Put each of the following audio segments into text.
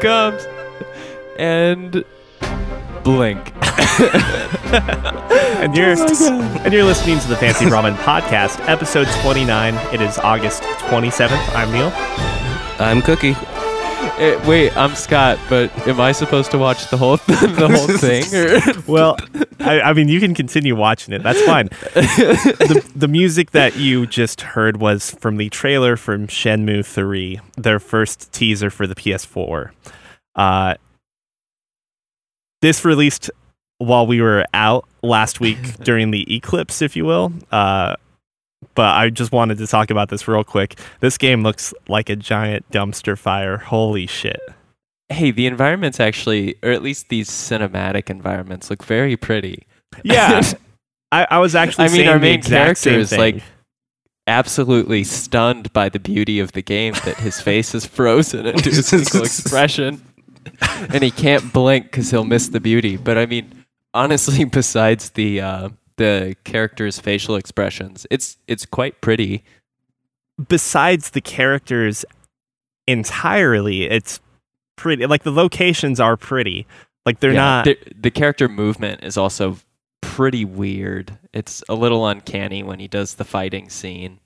comes. And blink. and you're and you're listening to the Fancy Ramen podcast, episode 29. It is August 27th. I'm Neil. I'm Cookie. Eh, wait, I'm Scott, but am I supposed to watch the whole the whole thing? Or? Well, I, I mean, you can continue watching it. That's fine. the, the music that you just heard was from the trailer from Shenmue 3, their first teaser for the PS4. Uh, this released while we were out last week during the eclipse, if you will. Uh, but I just wanted to talk about this real quick. This game looks like a giant dumpster fire. Holy shit. Hey, the environments actually, or at least these cinematic environments, look very pretty. Yeah. I, I was actually I mean, our main character is, like, Absolutely stunned by the beauty of the game that his face is frozen into a single expression, and he can't blink because he'll miss the beauty. But I mean, honestly, besides the uh, the character's facial expressions, it's it's quite pretty. besides the characters entirely, it's pretty. Like the locations are pretty. Like they're Yeah, not. The, the character movement is also pretty weird. It's a little uncanny when he does the fighting scene.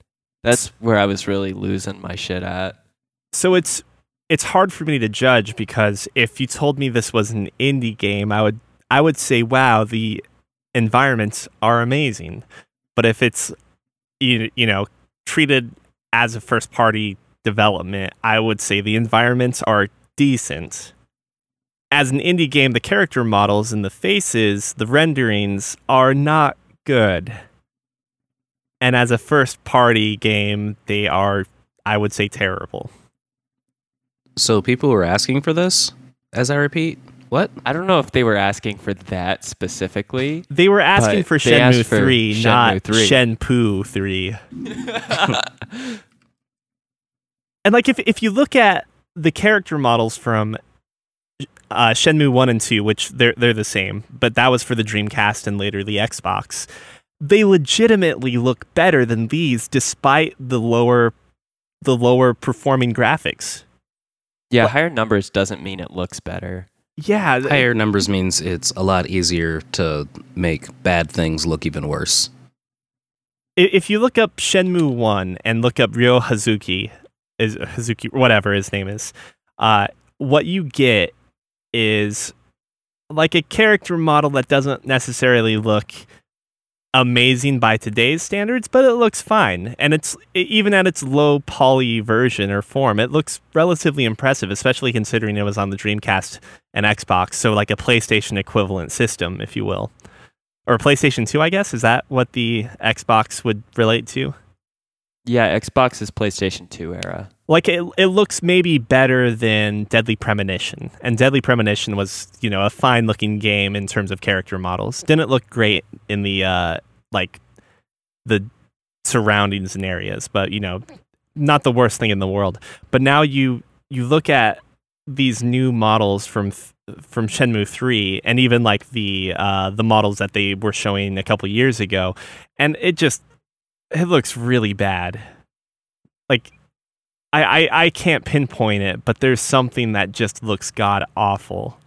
That's where I was really losing my shit at. so it's it's hard for me to judge because if you told me this was an indie game, I would I would say, wow, the environments are amazing. But if it's you you know treated as a first party development, I would say the environments are decent. As an indie game, the character models and the faces, the renderings are not good. And as a first party game, they are, I would say, terrible. So people were asking for this, as I repeat. What? I don't know if they were asking for that specifically. They were asking for Shenmue for 3, Shenmue not 3. Shenpoo 3. And like if if you look at the character models from uh, Shenmue 1 and 2, which they're they're the same, but that was for the Dreamcast and later the Xbox. They legitimately look better than these despite the lower the lower performing graphics. Yeah, What- higher numbers doesn't mean it looks better. Yeah, th- Higher numbers means it's a lot easier to make bad things look even worse. i- if you look up Shenmue 1 and look up Ryo Hazuki, is Hazuki whatever his name is, uh, what you get is like a character model that doesn't necessarily look amazing by today's standards, but it looks fine. And it's even at its low poly version or form, it looks relatively impressive, especially considering it was on the Dreamcast and Xbox, so like a PlayStation equivalent system, if you will. Or PlayStation 2, I guess. Is that what the Xbox would relate to? Yeah, Xbox is PlayStation 2 era. Like it, it looks maybe better than Deadly Premonition, and Deadly Premonition was you know a fine looking game in terms of character models. Didn't look great in the uh, like the surroundings and areas, but you know not the worst thing in the world. But now you you look at these new models from from Shenmue 3 and even like the uh the models that they were showing a couple years ago and it just it looks really bad. Like I, I, I can't pinpoint it, but there's something that just looks god awful.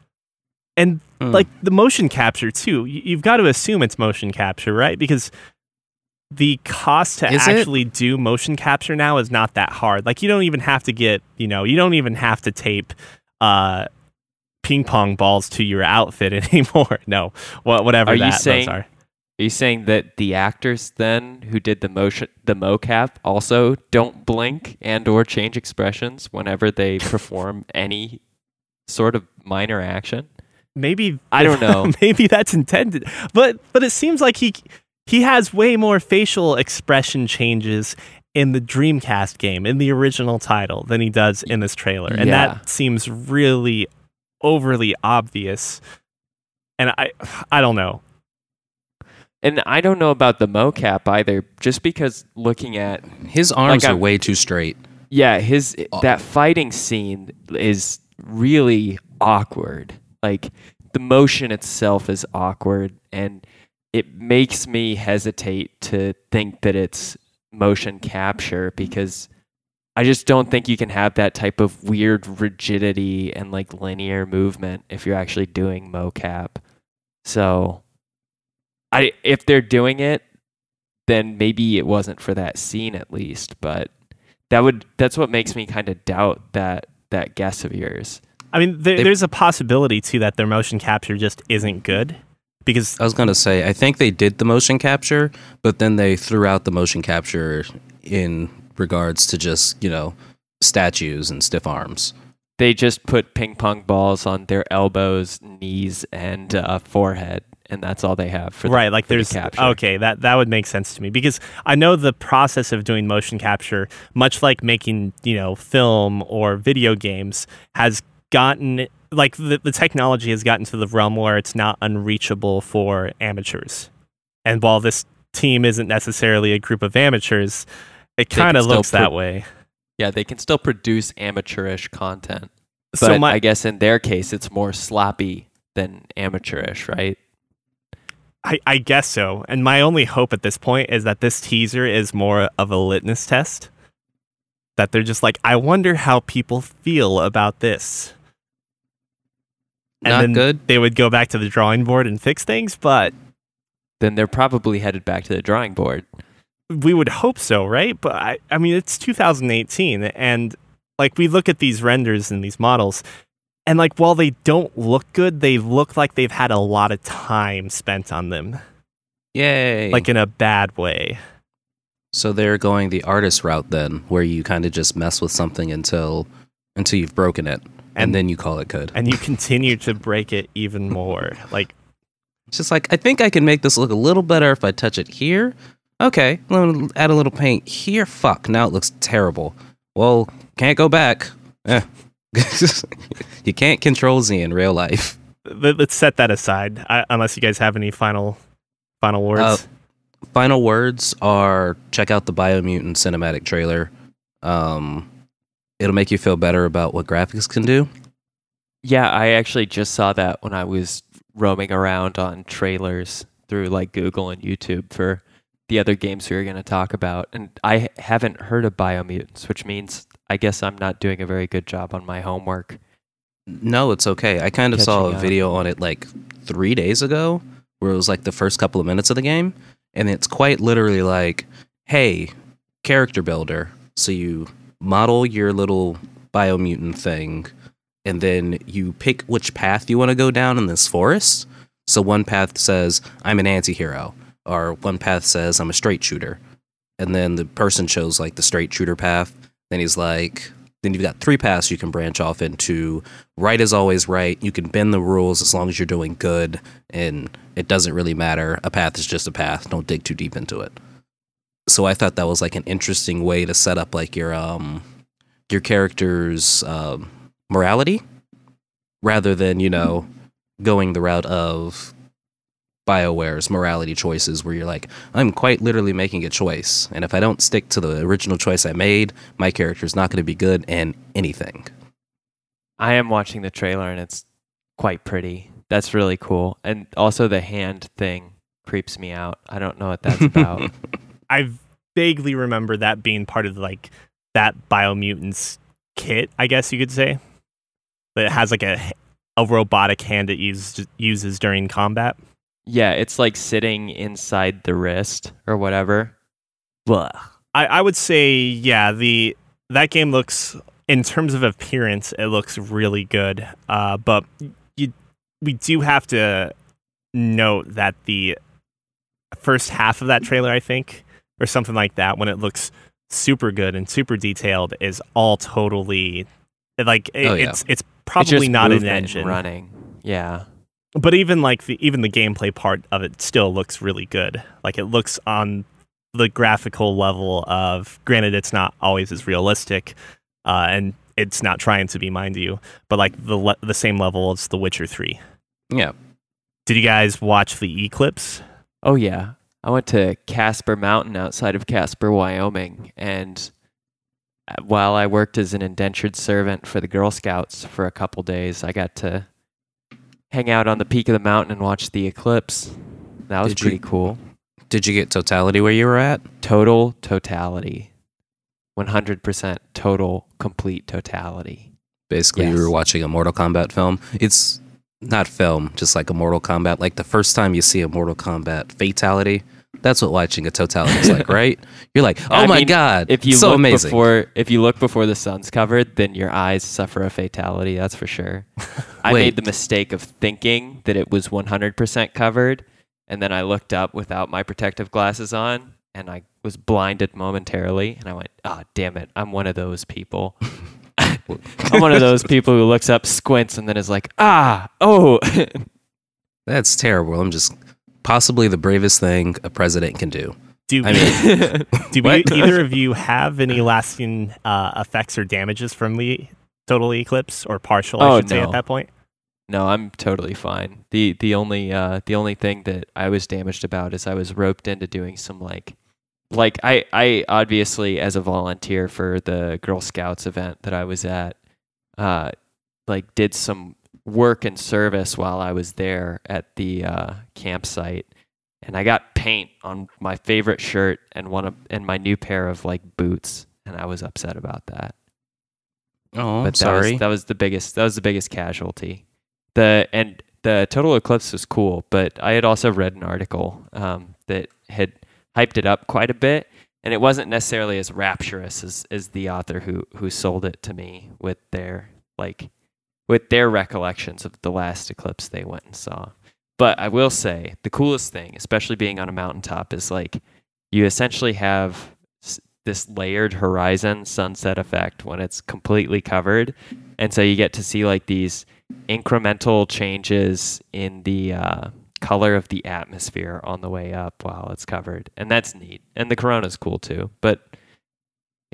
And Hmm. like the motion capture too, you've got to assume it's motion capture, right? Because the cost to Is it? actually do motion capture now is not that hard. Like you don't even have to get, you know, you don't even have to tape uh ping pong balls to your outfit anymore. no, wha- whatever Are you that those saying- are. Are you saying that the actors then who did the motion the mocap also don't blink and or change expressions whenever they perform any sort of minor action? maybe I don't know. maybe that's intended but but it seems like he he has way more facial expression changes in the dreamcast game in the original title than he does in this trailer and Yeah. that seems really overly obvious and i i don't know And I don't know about the mocap either, just because looking at His arms Like are I'm- way too straight. yeah, his Uh, that fighting scene is really awkward. Like the motion itself is awkward and it makes me hesitate to think that it's motion capture because I just don't think you can have that type of weird rigidity and like linear movement if you're actually doing mocap. So I if they're doing it, then maybe it wasn't for that scene at least, but that would that's what makes me kind of doubt that that guess of yours. I mean, there, They- there's a possibility too that their motion capture just isn't good because I was going to say, I think they did the motion capture, but then they threw out the motion capture in regards to just, you know, statues and stiff arms. They just put ping pong balls on their elbows, knees, and uh, forehead, and that's all they have for the, right like for the there's capture. okay that that would make sense to me because i know the process of doing motion capture much like making you know film or video games has gotten like the, the technology has gotten to the realm where it's not unreachable for amateurs and while this team isn't necessarily a group of amateurs it kind of looks that way Yeah, they can still produce amateurish content, but so my I guess in their case, it's more sloppy than amateurish, right? I, I guess so. And my only hope at this point is that this teaser is more of a litmus test. That they're just like, I wonder how people feel about this. And Not then good. They would go back to the drawing board and fix things, but Then they're probably headed back to the drawing board. we would hope so, right? But I, I mean, it's 2018, and like we look at these renders and these models, and like while they don't look good, they look like they've had a lot of time spent on them, Yay. like in a bad way. so they're going the artist route then, where you kind of just mess with something until until you've broken it, and, And- then you call it good. and you continue to break it even more. Like, It's just like I think I can make this look a little better if I touch it here. Okay, let me add a little paint here. Fuck, now it looks terrible. Well, can't go back. Eh. you can't control Z in real life. let- let's set that aside. I, unless you guys have any final final words. Uh, Final words are check out the Biomutant cinematic trailer. Um, it'll make you feel better about what graphics can do. Yeah, I actually just saw that when I was roaming around on trailers through like Google and YouTube for the other games we were going to talk about. And I haven't heard of Biomutants, which means I guess I'm not doing a very good job on my homework. No, it's okay. I kind of saw a up. video on it like three days ago where it was like the first couple of minutes of the game. And it's quite literally like, hey, character builder. So you model your little biomutant thing, and then you pick which path you want to go down in this forest. So one path says, I'm an anti hero, or one path says, I'm a straight shooter. And then the person chose like the straight shooter path. Then he's like, then you've got three paths you can branch off into right is always right. You can bend the rules as long as you're doing good, and it doesn't really matter. A path is just a path. Don't dig too deep into it. So I thought that was like an interesting way to set up like your um your character's um, morality, rather than you know going the route of BioWare's morality choices, where you're like, I'm quite literally making a choice, and if I don't stick to the original choice I made, my character's not going to be good in anything. I am watching the trailer and it's quite pretty. That's really cool. And also the hand thing creeps me out. I don't know what that's about. I vaguely remember that being part of like that Biomutants kit, I guess you could say. That has like a a robotic hand it uses uses during combat. Yeah, it's like sitting inside the wrist or whatever. Blah. I, I would say, yeah, the that game looks in terms of appearance, it looks really good. Uh, but you we do have to note that the first half of that trailer, I think, or something like that, when it looks super good and super detailed, is all totally like it, Oh, yeah. it's it's It's probably just not an engine. running. Yeah. But even like the even the gameplay part of it still looks really good like it looks on the graphical level of granted it's not always as realistic uh, and it's not trying to be mind you but like the le- the same level as the witcher 3 Yeah. did you guys watch the eclipse Oh yeah. I went to Casper Mountain outside of Casper, Wyoming, and uh, while I worked as an indentured servant for the Girl Scouts for a couple days, I got to hang out on the peak of the mountain and watch the eclipse. That was Did you- pretty cool. Did you get totality where you were at? Total totality. 100% total, complete totality. Basically, Yes. you were watching a Mortal Kombat film. It's not film, just like a Mortal Kombat. Like the first time you see a Mortal Kombat fatality, that's what watching a totality is like, right? You're like, oh I my mean, god, If you so look amazing. before, if you look before the sun's covered, then your eyes suffer a fatality. That's for sure. I made the mistake of thinking that it was 100% covered, and then I looked up without my protective glasses on, and I was blinded momentarily, and I went, "Ah, damn it! I'm one of those people." I'm one of those people who looks up, squints, and then is like, "Ah, oh." That's terrible. I'm just possibly the bravest thing a president can do. Do, I mean, do we, either of you have any lasting uh, effects or damages from the total eclipse or partial? I Oh, should say no. at that point. No, I'm totally fine. the the only uh, the only thing that I was damaged about is I was roped into doing some like like I I obviously as a volunteer for the Girl Scouts event that I was at, uh, like did some work and service while I was there at the uh, campsite, and I got paint on my favorite shirt and one of and my new pair of like boots, and I was upset about that oh, but that sorry. was, that was the biggest that was the biggest casualty. The and the total eclipse was cool, but I had also read an article um, that had hyped it up quite a bit, and it wasn't necessarily as rapturous as, as the author who who sold it to me with their like with their recollections of the last eclipse they went and saw. But I will say the coolest thing, especially being on a mountaintop, is like you essentially have this layered horizon sunset effect when it's completely covered. And so you get to see like these incremental changes in the uh, color of the atmosphere on the way up while it's covered. And that's neat. And the corona's cool too. But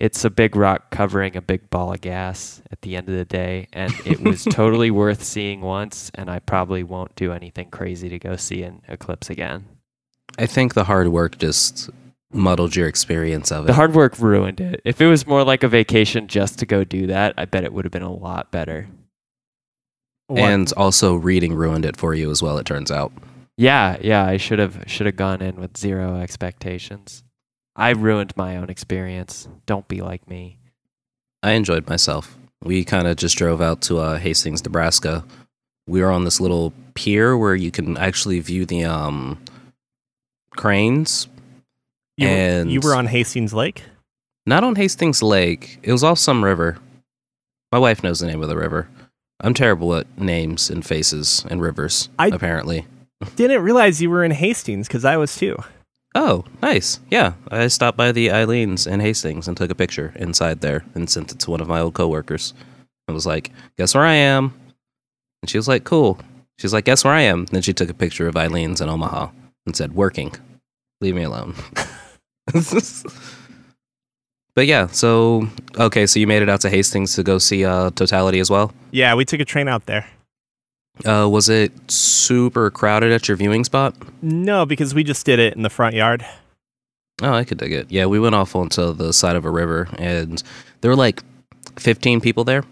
it's a big rock covering a big ball of gas at the end of the day. And it was totally worth seeing once. And I probably won't do anything crazy to go see an eclipse again. I think the hard work just muddled your experience of it. The hard work ruined it. If it was more like a vacation just to go do that, I bet it would have been a lot better. What- and also reading ruined it for you as well. It turns out. Yeah, yeah, I should have should have gone in with zero expectations. I ruined my own experience. Don't be like me. I enjoyed myself. We kind of just drove out to uh, Hastings, Nebraska. We were on this little pier where you can actually view the um, cranes. you, and- you were on Hastings Lake. Not on Hastings Lake. It was off some river. My wife knows the name of the river. I'm terrible at names and faces and rivers, I- apparently. Didn't realize you were in Hastings because I was too. Oh, nice. Yeah. I stopped by the Eileen's in Hastings and took a picture inside there and sent it to one of my old coworkers. I was like, guess where I am? And she was like, cool. She's like, guess where I am? And Then she took a picture of Eileen's in Omaha and said, working. Leave me alone. but yeah, so, okay, so you made it out to Hastings to go see uh, Totality as well? Yeah, we took a train out there. Uh, was it super crowded at your viewing spot? No, because we just did it in the front yard. Oh, I could dig it. Yeah, we went off onto the side of a river, and there were like 15 people there.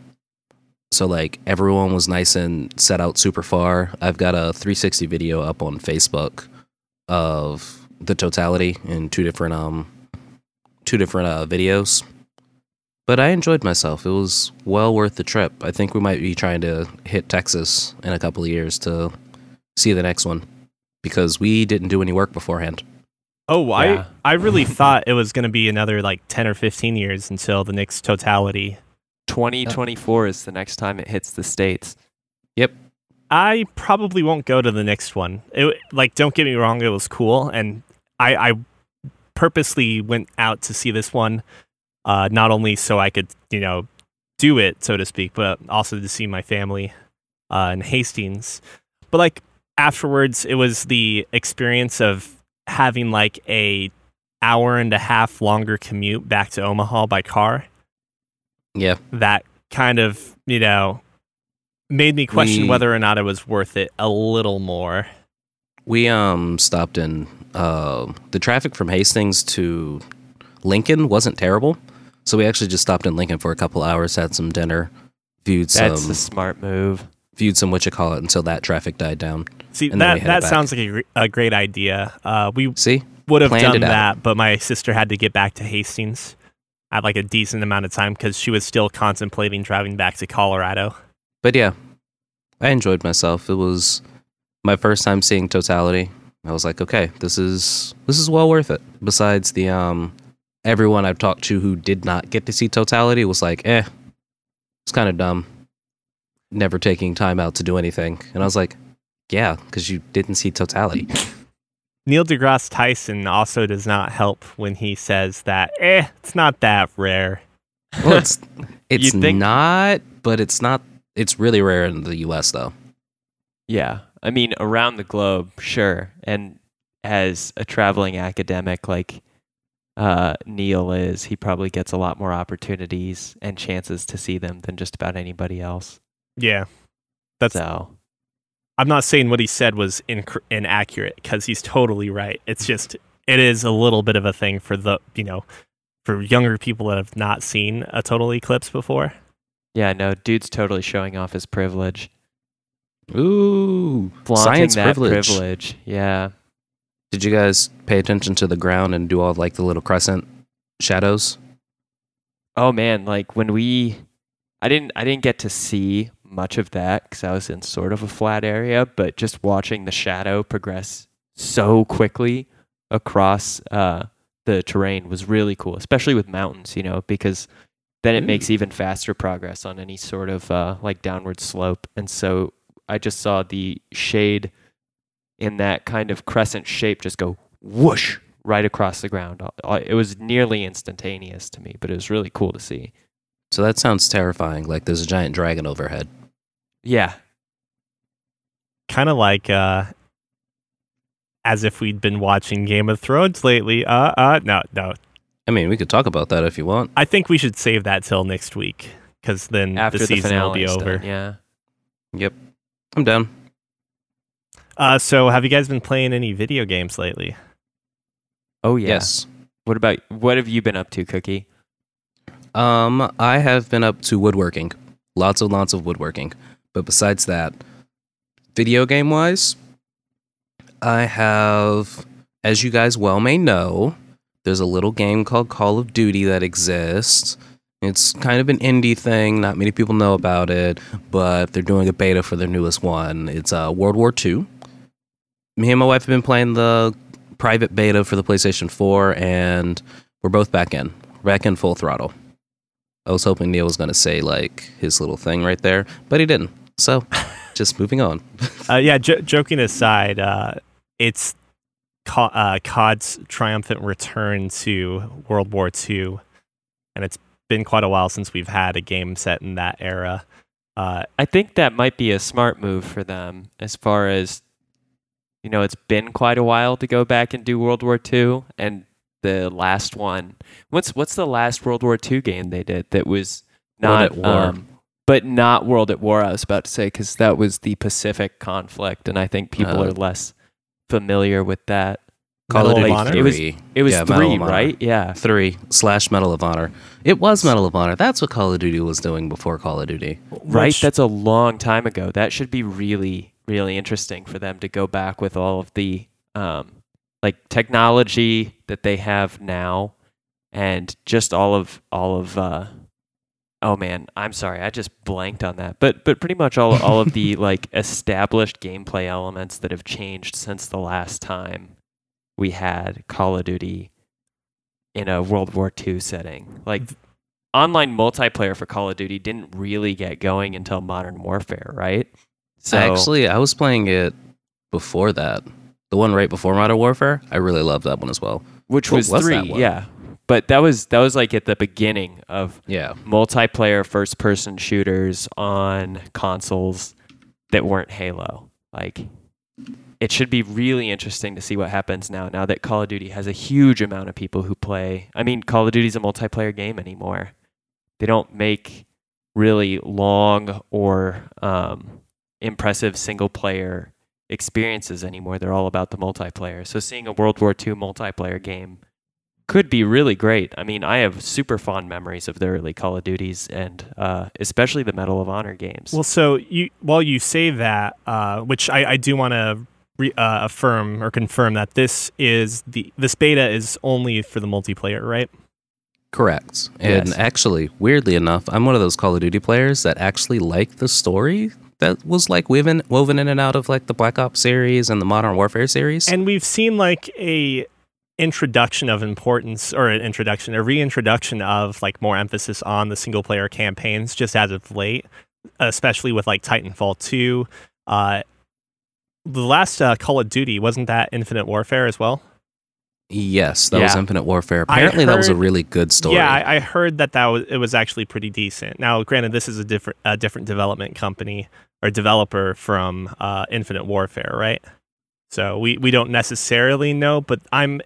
So like everyone was nice and set out super far. I've got a 360 video up on Facebook of the totality in two different um two different uh, videos. But I enjoyed myself. It was well worth the trip. I think we might be trying to hit Texas in a couple of years to see the next one because we didn't do any work beforehand. Oh, Yeah. I I really thought it was going to be another like 10 or 15 years until the next totality. 2024 is the next time it hits the states. Yep. I probably won't go to the next one. It, like, don't get me wrong, it was cool, and I, I purposely went out to see this one, uh, not only so I could, you know, do it, so to speak, but also to see my family uh, in Hastings. But like afterwards, it was the experience of having like a hour and a half longer commute back to Omaha by car Yeah. that kind of, you know, made me question We- whether or not it was worth it a little more. We um stopped in uh the traffic from Hastings to Lincoln wasn't terrible. So we actually just stopped in Lincoln for a couple hours, had some dinner, viewed That's some a smart move. viewed some what you call it until that traffic died down. See, And then we that that sounds like a, a great idea. Uh, we See? would have Planned done out. that, but my sister had to get back to Hastings. at like a decent amount of time because she was still contemplating driving back to Colorado. But yeah, I enjoyed myself. It was my first time seeing Totality. I was like, okay, this is this is well worth it. Besides the um everyone I've talked to who did not get to see Totality was like, eh, it's kind of dumb. Never taking time out to do anything. And I was like, yeah, because you didn't see Totality. Neil deGrasse Tyson also does not help when he says that, eh, it's not that rare. Well, it's it's think- not, but it's not. It's really rare in the U.S. though. Yeah. I mean, around the globe, sure. And as a traveling academic like uh, Neil is, he probably gets a lot more opportunities and chances to see them than just about anybody else. Yeah. That's So, I'm not saying what he said was inc- inaccurate because he's totally right. It's just it is a little bit of a thing for the you know for younger people that have not seen a total eclipse before. yeah, no, dude's totally showing off his privilege. Ooh, Flaunting science that privilege. privilege. Yeah. Did you guys pay attention to the ground and do all like the little crescent shadows? Oh man, like when we I didn't I didn't get to see much of that cuz I was in sort of a flat area, but just watching the shadow progress so quickly across uh the terrain was really cool, especially with mountains, you know, because then it makes even faster progress on any sort of uh like downward slope. And so I just saw the shade in that kind of crescent shape just go whoosh right across the ground. Uh, It was nearly instantaneous to me, but it was really cool to see. So that sounds terrifying. Like there's a giant dragon overhead. Yeah, Kind of like uh as if we'd been watching Game of Thrones lately. Uh uh no, no. I mean, we could talk about that if you want. I think we should save that till next week cuz then after the the, will be over. done, yeah. Yep, I'm down. Uh so have you guys been playing any video games lately? Oh yeah. Yes. What about what have you been up to, Cookie? Um, I have been up to woodworking. Lots and lots of woodworking. But besides that, video game wise, I have, as you guys well may know, there's a little game called Call of Duty that exists. It's kind of an indie thing. Not many people know about it, but they're doing a beta for their newest one. It's uh, World War II. Me and my wife have been playing the private beta for the PlayStation 4, and we're both back in. We're Back in full throttle. I was hoping Neil was going to say like his little thing right there, but he didn't. So, just moving on. Uh, yeah, jo- joking aside, uh, it's Co- uh, COD's triumphant return to World War II, and it's been quite a while since we've had a game set in that era. Uh, I think that might be a smart move for them as far as you know, it's been quite a while to go back and do World War II and the last one. What's what's the last World War II game they did that was World not at War. um, but not World at War. I was about to say because that was the Pacific conflict, and I think people Uh, are less familiar with that. Call of Medal Duty of Honor? It was- 3. It was Yeah, three, right? Yeah. Three slash Medal of Honor. It was Medal of Honor. That's what Call of Duty was doing before Call of Duty. Right, which- that's a long time ago. That should be really, really interesting for them to go back with all of the um, like technology that they have now, and just all of all of. Uh, oh man, I'm sorry, I just blanked on that. But but pretty much all all of the like established gameplay elements that have changed since the last time we had Call of Duty in a World War II setting, like online multiplayer for Call of Duty didn't really get going until Modern Warfare, right? So Actually, I was playing it before that. The one right before Modern Warfare. I really loved that one as well. which what was, was three, yeah. But that was that was like at the beginning of Yeah. multiplayer first person shooters on consoles that weren't Halo. Like it should be really interesting to see what happens now now that Call of Duty has a huge amount of people who play. I mean, Call of Duty's a multiplayer game anymore. They don't make really long or um, impressive single player experiences anymore. They're all about the multiplayer. So seeing a World War II multiplayer game could be really great. I mean, I have super fond memories of the early Call of Duties and uh, especially the Medal of Honor games. Well, so you while you say that, uh, which I, I do want to re- uh, affirm or confirm that this is the this beta is only for the multiplayer, right? Correct. And Yes. actually, weirdly enough, I'm one of those Call of Duty players that actually like the story that was like woven woven in and out of like the Black Ops series and the Modern Warfare series. And we've seen like a introduction of importance or an introduction, a reintroduction of like more emphasis on the single player campaigns just as of late, especially with like Titanfall 2. Uh, the last uh, Call of Duty, wasn't that Infinite Warfare as well? yes, that was Infinite Warfare. I Apparently, that was a really good story. Yeah, I, I heard that that was it was actually pretty decent. Now, granted, this is a different a different development company or developer from uh, Infinite Warfare, right? So we, we don't necessarily know, but I'm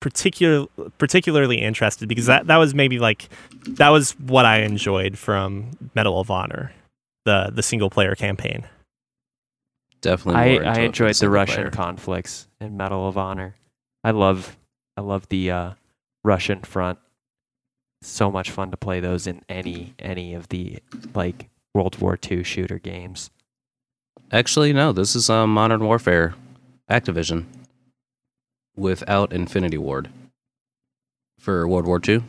particular particularly interested because that that was maybe like that was what I enjoyed from Medal of Honor, the the single player campaign. Definitely. I, more into I enjoyed the single Russian player. conflicts in Medal of Honor. I love I love the uh, Russian front. So much fun to play those in any any of the like World War II shooter games. Actually, no. This is um, Modern Warfare, Activision, without Infinity Ward for World War II.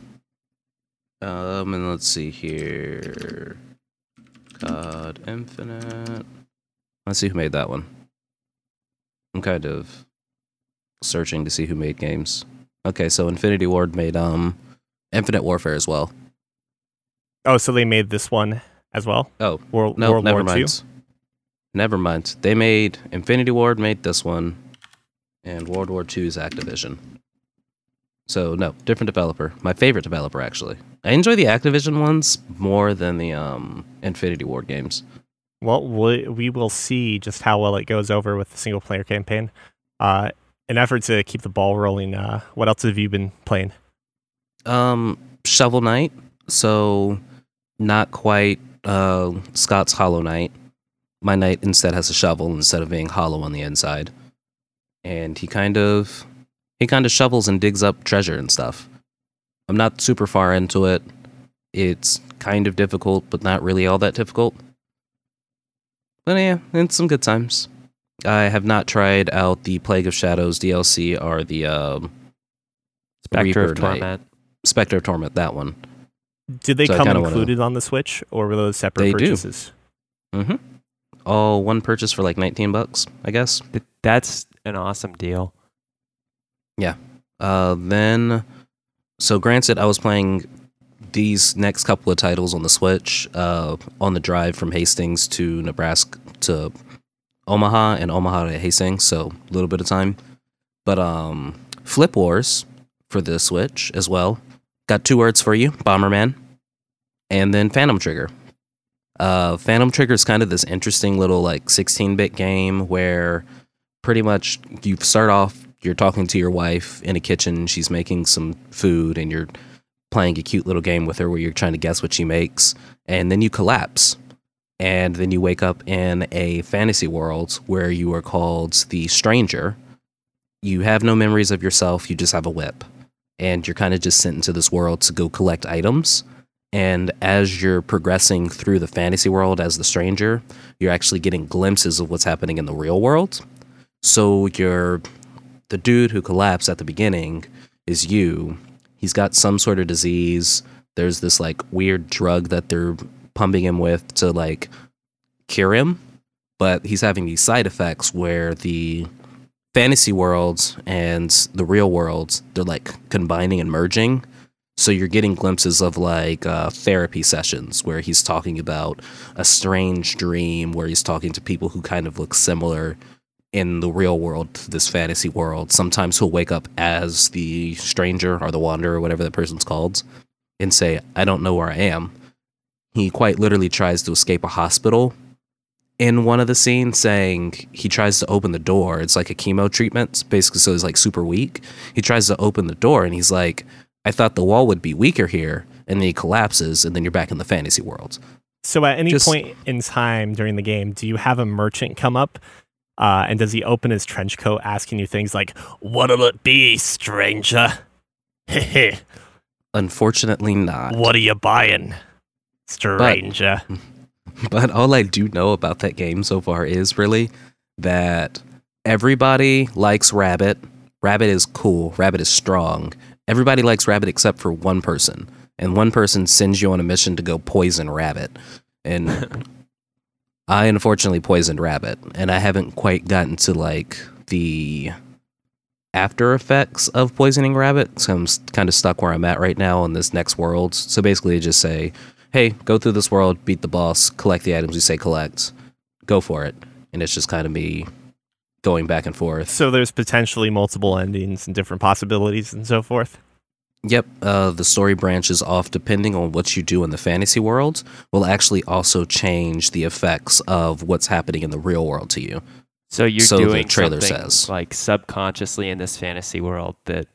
Um, and let's see here. COD Infinite. Let's see who made that one. I'm kind of searching to see who made games. Okay, so Infinity Ward made um Infinite Warfare as well. Oh, so they made this one as well? Oh, World, no, World never War II? Never mind. They made Infinity Ward made this one, and World War II's Activision. So no, different developer. My favorite developer actually. I enjoy the Activision ones more than the um Infinity Ward games. Well, we, we will see just how well it goes over with the single player campaign. Uh, in effort to keep the ball rolling, uh, what else have you been playing? Um, Shovel Knight. So not quite uh Scott's Hollow Knight. My knight instead has a shovel instead of being hollow on the inside, and he kind of he kind of shovels and digs up treasure and stuff. I'm not super far into it. It's kind of difficult, but not really all that difficult. But yeah, it's some good times. I have not tried out the Plague of Shadows DLC or the um, Spectre Reaper of. Torment. Spectre of Torment. That one. Did they So come kinda wanna- included on the Switch, or were those separate They do. purchases? Mm-hmm. All one purchase for like 19 bucks, I guess. That's an awesome deal. Yeah. Uh, then, so granted, I was playing these next couple of titles on the Switch uh, on the drive from Hastings to Nebraska to Omaha and Omaha to Hastings, so a little bit of time. But um, Flip Wars for the Switch as well. Got two words for you Bomberman and then Phantom Trigger. Uh, Phantom Trigger is kind of this interesting little like 16 bit game where pretty much you start off you're talking to your wife in a kitchen she's making some food and you're playing a cute little game with her where you're trying to guess what she makes and then you collapse. And then you wake up in a fantasy world where you are called the stranger. You have no memories of yourself you just have a whip and you're kind of just sent into this world to go collect items and as you're progressing through the fantasy world as the stranger you're actually getting glimpses of what's happening in the real world so you're the dude who collapsed at the beginning is you. He's got some sort of disease. There's this like weird drug that they're pumping him with to like cure him, but he's having these side effects where the fantasy worlds and the real world they're like combining and merging. So you're getting glimpses of like uh, therapy sessions where he's talking about a strange dream, where he's talking to people who kind of look similar in the real world, to this fantasy world. Sometimes he'll wake up as the stranger or the wanderer, or whatever that person's called, and say, I don't know where I am. He quite literally tries to escape a hospital in one of the scenes, saying he tries to open the door. It's like a chemo treatment, basically, so he's like super weak. He tries to open the door and he's like, I thought the wall would be weaker here. And then he collapses, and then you're back in the fantasy world. So, at any Just- point in time during the game, do you have a merchant come up? Uh, and does he open his trench coat asking you things like, What'll it be, stranger? Hehe, Unfortunately, not. what are you buying, stranger? But all I do know about that game so far is really that everybody likes Rabbit Rabbit is cool. Rabbit is strong. Everybody likes Rabbit except for one person, and one person sends you on a mission to go poison Rabbit, and I unfortunately poisoned Rabbit, and I haven't quite gotten to like the after effects of poisoning Rabbit. So I'm kind of stuck where I'm at right now in this next world. So basically, just say, "Hey, go through this world, beat the boss, collect the items you say collect, go for it," and it's just kind of me going back and forth. So there's potentially multiple endings and different possibilities and so forth. Yep, uh, the story branches off depending on what you do in the fantasy world. Will actually also change the effects of what's happening in the real world to you. So you're So the doing trailer says. like subconsciously in this fantasy world that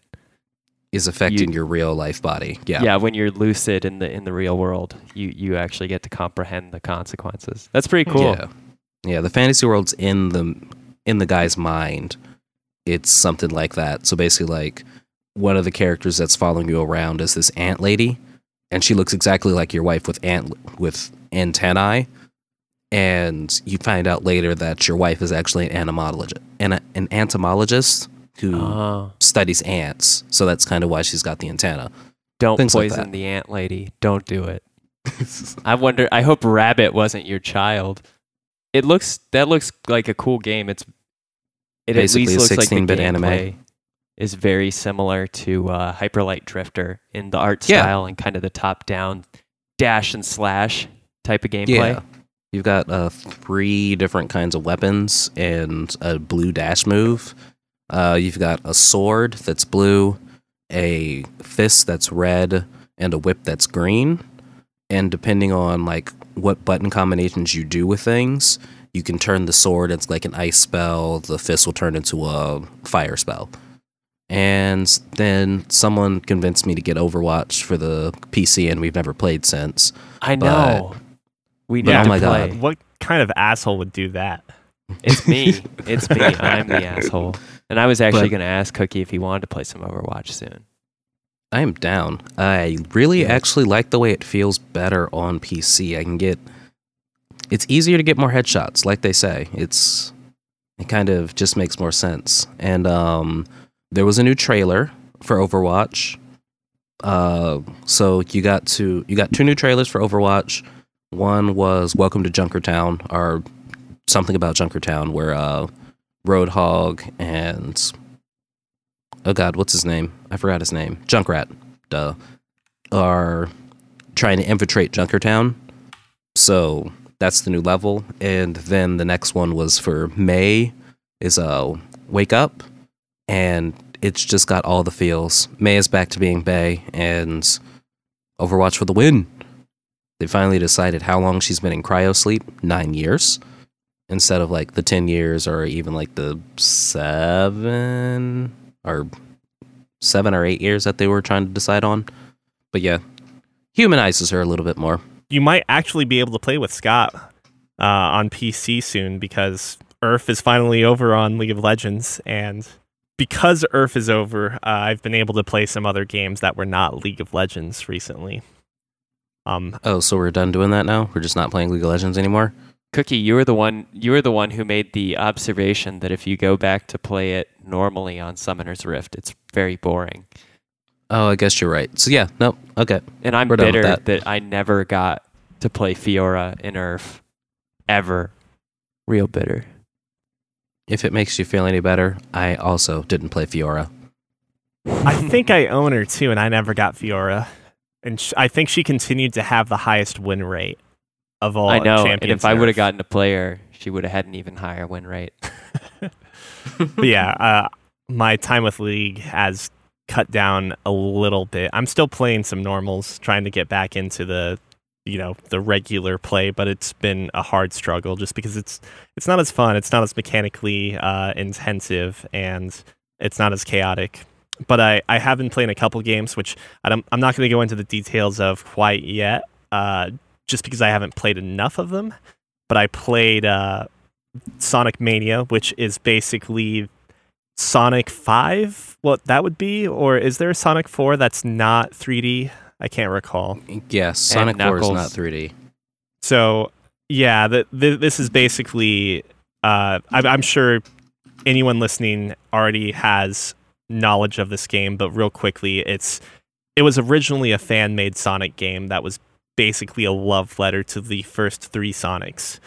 Is affecting You- your real life body. yeah. Yeah. when you're lucid in the in the real world, you you actually get to comprehend the consequences. That's pretty cool. Yeah. Yeah, the fantasy world's in the in the guy's mind. It's something like that. So basically like one of the characters that's following you around is this ant lady and she looks exactly like your wife with ant with antennae and you find out later that your wife is actually an entomologist an, an entomologist who Oh. studies ants. So that's kind of why she's got the antenna. Don't Things poison that. the ant lady. Don't do it. I wonder. I hope Rabbit wasn't your child. It looks that looks like a cool game. It's it Basically at least looks like the 16-bit anime. gameplay is very similar to uh, Hyper Light Drifter in the art Yeah. style and kind of the top down dash and slash type of gameplay. Yeah. You've got uh, three different kinds of weapons and a blue dash move. Uh, you've got a sword that's blue, a fist that's red, and a whip that's green. And depending on like what button combinations you do with things, you can turn the sword into like an ice spell. The fist will turn into a fire spell. And then someone convinced me to get Overwatch for the PC, and we've never played since. I know. we need but oh my play. God. What kind of asshole would do that? It's me. It's me. I'm the asshole. And I was actually going to ask Cookie if he wanted to play some Overwatch soon. I am down. I really Yeah. actually like the way it feels better on PC. I can get it's easier to get more headshots, like they say. It's it kind of just makes more sense. And um there was a new trailer for Overwatch. Uh so you got to you got two new trailers for Overwatch. One was Welcome to Junkertown or something about Junkertown where uh Roadhog and oh god, what's his name? I forgot his name. Junkrat, duh, are trying to infiltrate Junkertown. So that's the new level. And then the next one was for Mei is uh Wake Up. And it's just got all the feels. Mei is back to being Bay and Overwatch for the win. They finally decided how long she's been in cryo sleep. Nine years. Instead of like the 10 years or even like the seven or seven or eight years that they were trying to decide on. But yeah, humanizes her a little bit more. You might actually be able to play with Scott uh, on PC soon because URF is finally over on League of Legends, and because URF is over, uh, I've been able to play some other games that were not League of Legends recently. Um, Oh, so we're done doing that now? We're just not playing League of Legends anymore? Cookie, you were the one. You were the one who made the observation that if you go back to play it normally on Summoner's Rift, it's very boring. Oh, I guess you're right. So yeah, nope. Okay. And I'm We're bitter that. that. I never got to play Fiora in URF ever. Real bitter. If it makes you feel any better, I also didn't play Fiora. I think I own her too, and I never got Fiora. And sh- I think she continued to have the highest win rate of all I know. And if I would have gotten a player, she would have had an even higher win rate. but yeah, uh, my time with League has cut down a little bit. I'm still playing some normals, trying to get back into the you know the regular play, but it's been a hard struggle just because it's it's not as fun, it's not as mechanically uh, intensive, and it's not as chaotic. But I, I have been playing a couple games, which I I'm not going to go into the details of quite yet, uh, just because I haven't played enough of them. But I played uh, Sonic Mania, which is basically Sonic 5, what that would be? Or is there a Sonic 4 that's not 3D? I can't recall. Yes, Sonic 4 is not 3D. So, yeah, the, the, this is basically, uh, I, I'm sure anyone listening already has knowledge of this game, but real quickly, it's it was originally a fan made Sonic game that was basically a love letter to the first three Sonics,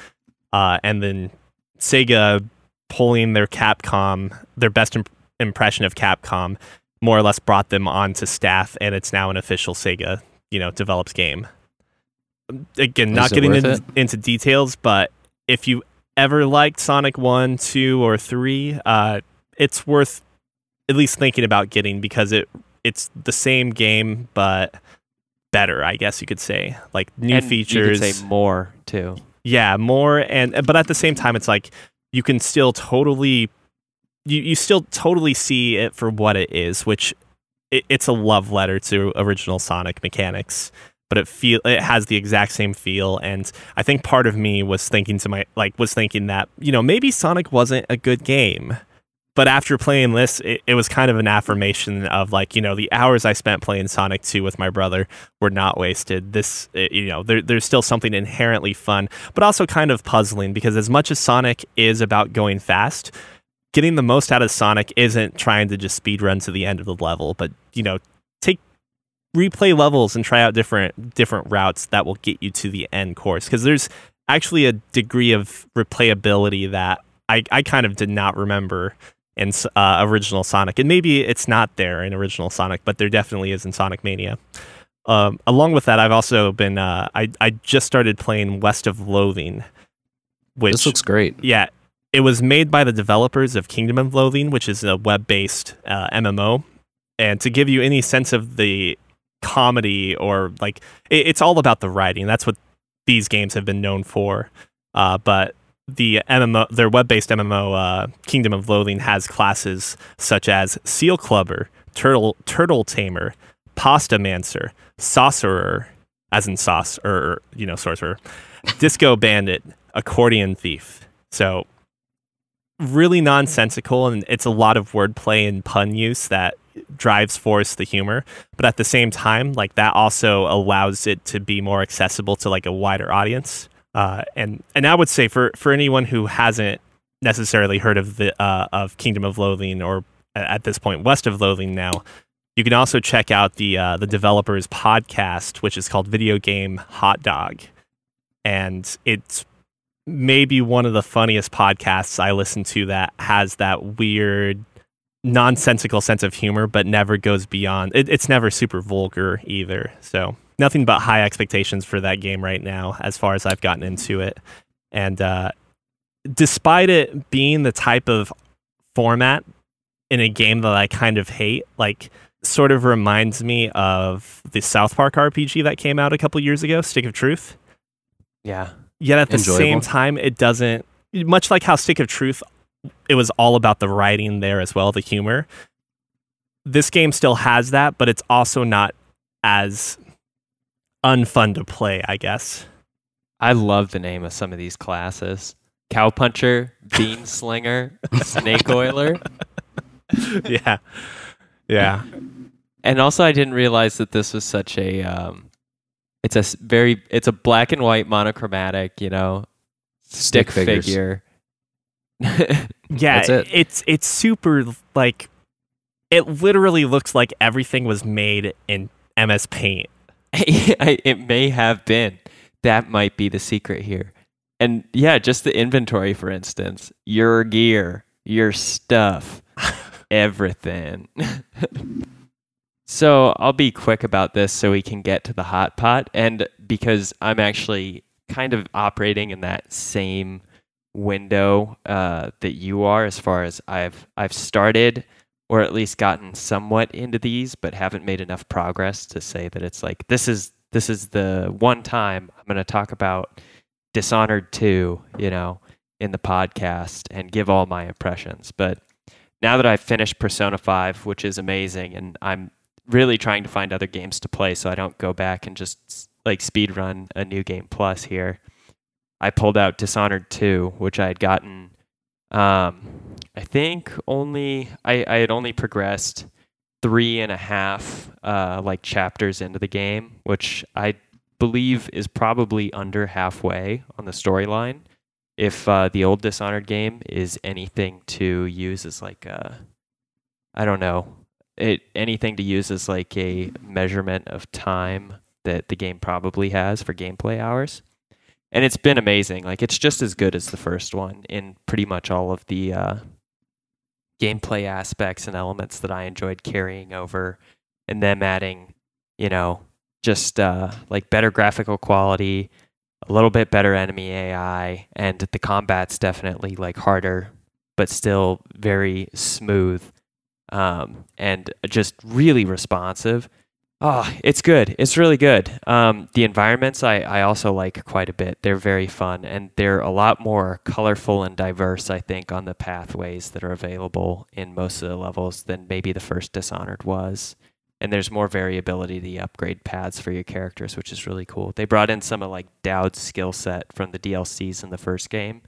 uh, and then Sega pulling their Capcom, their best imp- impression of Capcom, more or less brought them onto staff, and it's now an official Sega, you know, developed game. Again, not getting worth into, details, but if you ever liked Sonic One, Two, or Three, uh, it's worth at least thinking about getting because it it's the same game but better, I guess you could say. Like new and features, You could say more too. yeah, more and but at the same time it's like you can still totally you, you still totally see it for what it is, which it, it's a love letter to original Sonic mechanics. But it feel it has the exact same feel, and I think part of me was thinking to my like was thinking that you know maybe Sonic wasn't a good game, but after playing this, it, it was kind of an affirmation of like you know the hours I spent playing Sonic 2 with my brother were not wasted. This it- you know there, there's still something inherently fun, but also kind of puzzling because as much as Sonic is about going fast, getting the most out of Sonic isn't trying to just speed run to the end of the level, but you know take replay levels and try out different different routes that will get you to the end course because there's actually a degree of replayability that I, I kind of did not remember in uh, original Sonic, and maybe it's not there in original Sonic, but there definitely is in Sonic Mania. Um, along with that, I've also been uh, I I just started playing West of Loathing, which this looks great. yeah, it was made by the developers of Kingdom of Loathing, which is a web-based uh, MMO. And to give you any sense of the comedy or like, it, it's all about the writing. That's what these games have been known for. Uh, but the MMO, their web-based MMO, uh, Kingdom of Loathing, has classes such as Seal Clubber, Turtle Turtle Tamer, Pasta Mancer, Sauceror, as in sauce or you know sorcerer, Disco Bandit, Accordion Thief. So really nonsensical and it's a lot of wordplay and pun use that drives force the humor but at the same time like that also allows it to be more accessible to like a wider audience uh, and and i would say for for anyone who hasn't necessarily heard of the uh, of kingdom of loathing or at this point west of loathing now you can also check out the uh, the developers podcast which is called video game hot dog and it's maybe one of the funniest podcasts I listen to that has that weird, nonsensical sense of humor, but never goes beyond. It, it's never super vulgar either. So nothing but high expectations for that game right now, as far as I've gotten into it. And uh, despite it being the type of format in a game that I kind of hate, like sort of reminds me of the South Park RPG that came out a couple years ago, Stick of Truth Yeah. yet at the Enjoyable. same time it doesn't much like how stick of truth it was all about the writing there as well the humor this game still has that but it's also not as unfun to play i guess I love the name of some of these classes. Cowpuncher, Bean Slinger, Snake Oiler. yeah yeah And also I didn't realize that this was such a um it's a very it's a black and white monochromatic, you know, stick, Stick figure. yeah That's it. it's it's super like it literally looks like everything was made in ms paint I- it may have been. That might be the secret here. And yeah, just the inventory, for instance, your gear, your stuff, everything. so I'll be quick about this so we can get to the hot pot. And because I'm actually kind of operating in that same window uh, that you are, as far as I've I've started or at least gotten somewhat into these, but haven't made enough progress to say that it's like this is this is the one time I'm going to talk about Dishonored 2, you know, in the podcast and give all my impressions. But now that I've finished Persona 5, which is amazing, and I'm really trying to find other games to play so I don't go back and just like speed run a new game plus here. I pulled out Dishonored 2, which I had gotten um I think only I, I had only progressed three and a half uh like chapters into the game, which I believe is probably under halfway on the storyline. If uh, the old Dishonored game is anything to use as like a I don't know, it anything to use as like a measurement of time that the game probably has for gameplay hours. And it's been amazing. Like it's just as good as the first one in pretty much all of the uh, gameplay aspects and elements that I enjoyed carrying over, and them adding, you know, just uh, like better graphical quality, a little bit better enemy AI, and the combat's definitely like harder, but still very smooth um, and just really responsive. Oh, it's good. It's really good. Um, the environments I, I also like quite a bit. They're very fun and they're a lot more colorful and diverse, I think, on the pathways that are available in most of the levels than maybe the first Dishonored was. And there's more variability to the upgrade paths for your characters, which is really cool. They brought in some of like Daud's skill set from the DLCs in the first game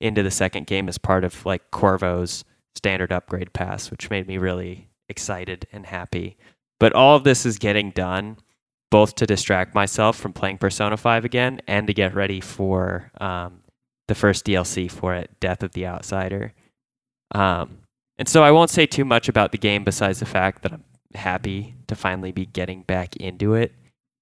into the second game as part of like Corvo's standard upgrade pass, which made me really excited and happy. But all of this is getting done both to distract myself from playing Persona 5 again and to get ready for um, the first DLC for it, Death of the Outsider. Um, and so I won't say too much about the game besides the fact that I'm happy to finally be getting back into it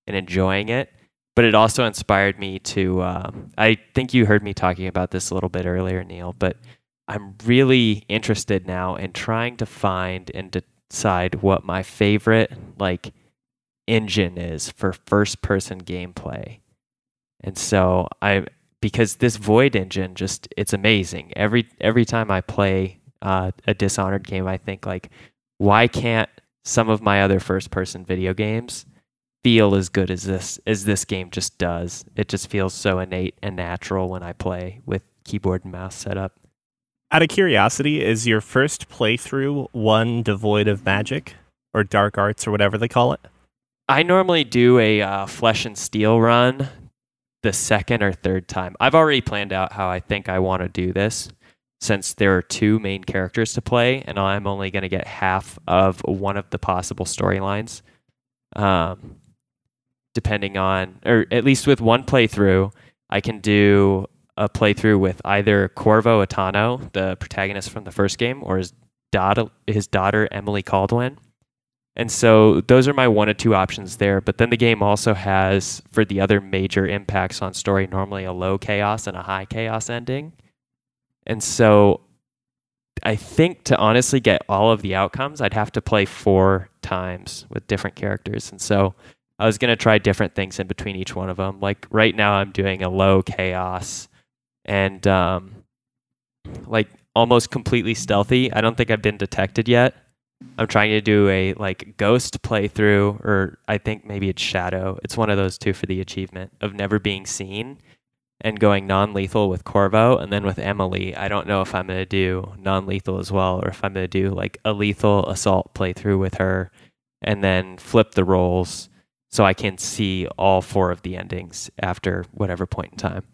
and enjoying it. But it also inspired me to. Um, I think you heard me talking about this a little bit earlier, Neil, but I'm really interested now in trying to find and decide what my favorite like engine is for first person gameplay. And so I because this Void engine just it's amazing. Every every time I play uh, a Dishonored game, I think like, why can't some of my other first person video games feel as good as this as this game just does? It just feels so innate and natural when I play with keyboard and mouse setup. Out of curiosity, is your first playthrough one devoid of magic or dark arts or whatever they call it? I normally do a uh, flesh and steel run the second or third time. I've already planned out how I think I want to do this since there are two main characters to play and I'm only going to get half of one of the possible storylines. Um, depending on, or at least with one playthrough, I can do a playthrough with either Corvo Attano, the protagonist from the first game, or his daughter, his daughter Emily Kaldwin. And so those are my one or two options there. But then the game also has, for the other major impacts on story, normally a low chaos and a high chaos ending. And so I think to honestly get all of the outcomes, I'd have to play four times with different characters. And so I was going to try different things in between each one of them. Like right now, I'm doing a low chaos and um, like almost completely stealthy. I don't think I've been detected yet. I'm trying to do a like ghost playthrough, or I think maybe it's shadow. It's one of those two for the achievement of never being seen and going non lethal with Corvo. And then with Emily, I don't know if I'm going to do non lethal as well, or if I'm going to do like a lethal assault playthrough with her and then flip the roles so I can see all four of the endings after whatever point in time.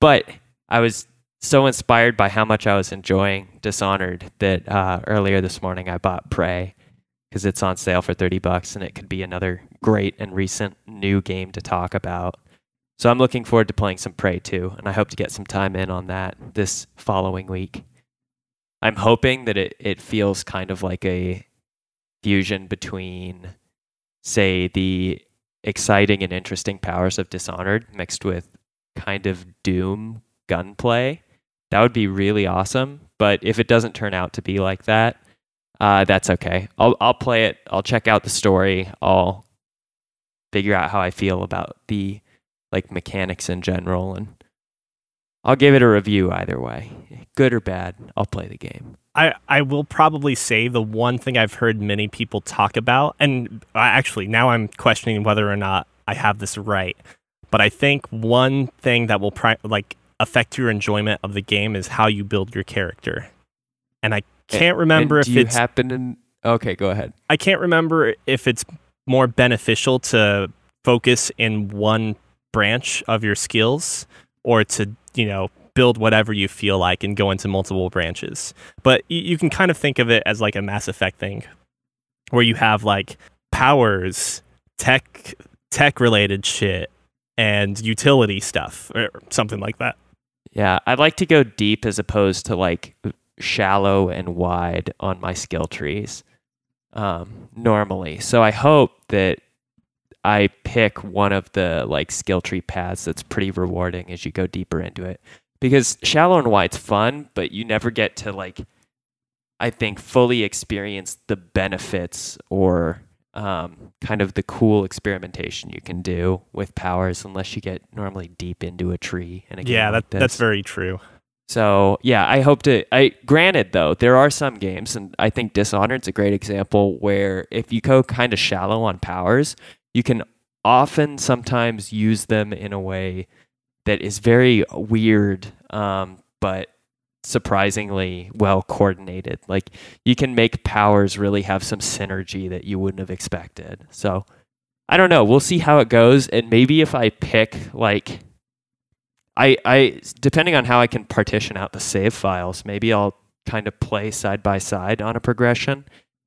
But I was so inspired by how much I was enjoying Dishonored that uh, earlier this morning I bought Prey because it's on sale for 30 bucks and it could be another great and recent new game to talk about. So I'm looking forward to playing some Prey too, and I hope to get some time in on that this following week. I'm hoping that it, it feels kind of like a fusion between, say, the exciting and interesting powers of Dishonored mixed with kind of Doom gunplay. That would be really awesome. But if it doesn't turn out to be like that, uh, that's okay. I'll I'll play it. I'll check out the story. I'll figure out how I feel about the like mechanics in general, and I'll give it a review either way, good or bad. I'll play the game. I, I will probably say the one thing I've heard many people talk about, and actually now I'm questioning whether or not I have this right, but I think one thing that will pri- like affect your enjoyment of the game is how you build your character. And I can't remember and if it's happen to. Okay, go ahead. I can't remember if it's more beneficial to focus in one branch of your skills or to, you know, build whatever you feel like and go into multiple branches. But you, you can kind of think of it as like a Mass Effect thing where you have like powers, tech tech related shit and utility stuff or something like that. Yeah, I'd like to go deep as opposed to like shallow and wide on my skill trees. um, normally. So I hope that I pick one of the like skill tree paths that's pretty rewarding as you go deeper into it. Because shallow and wide's fun, but you never get to like I think fully experience the benefits or um, kind of the cool experimentation you can do with powers unless you get normally deep into a tree. And yeah, that, like that's very true. So yeah, I hope to. I granted though, there are some games, and I think Dishonored's a great example where if you go kind of shallow on powers, you can often sometimes use them in a way that is very weird, um, but surprisingly well coordinated. Like you can make powers really have some synergy that you wouldn't have expected. So I don't know. We'll see how it goes, and maybe if I pick like I, I depending on how I can partition out the save files, maybe I'll kind of play side by side on a progression,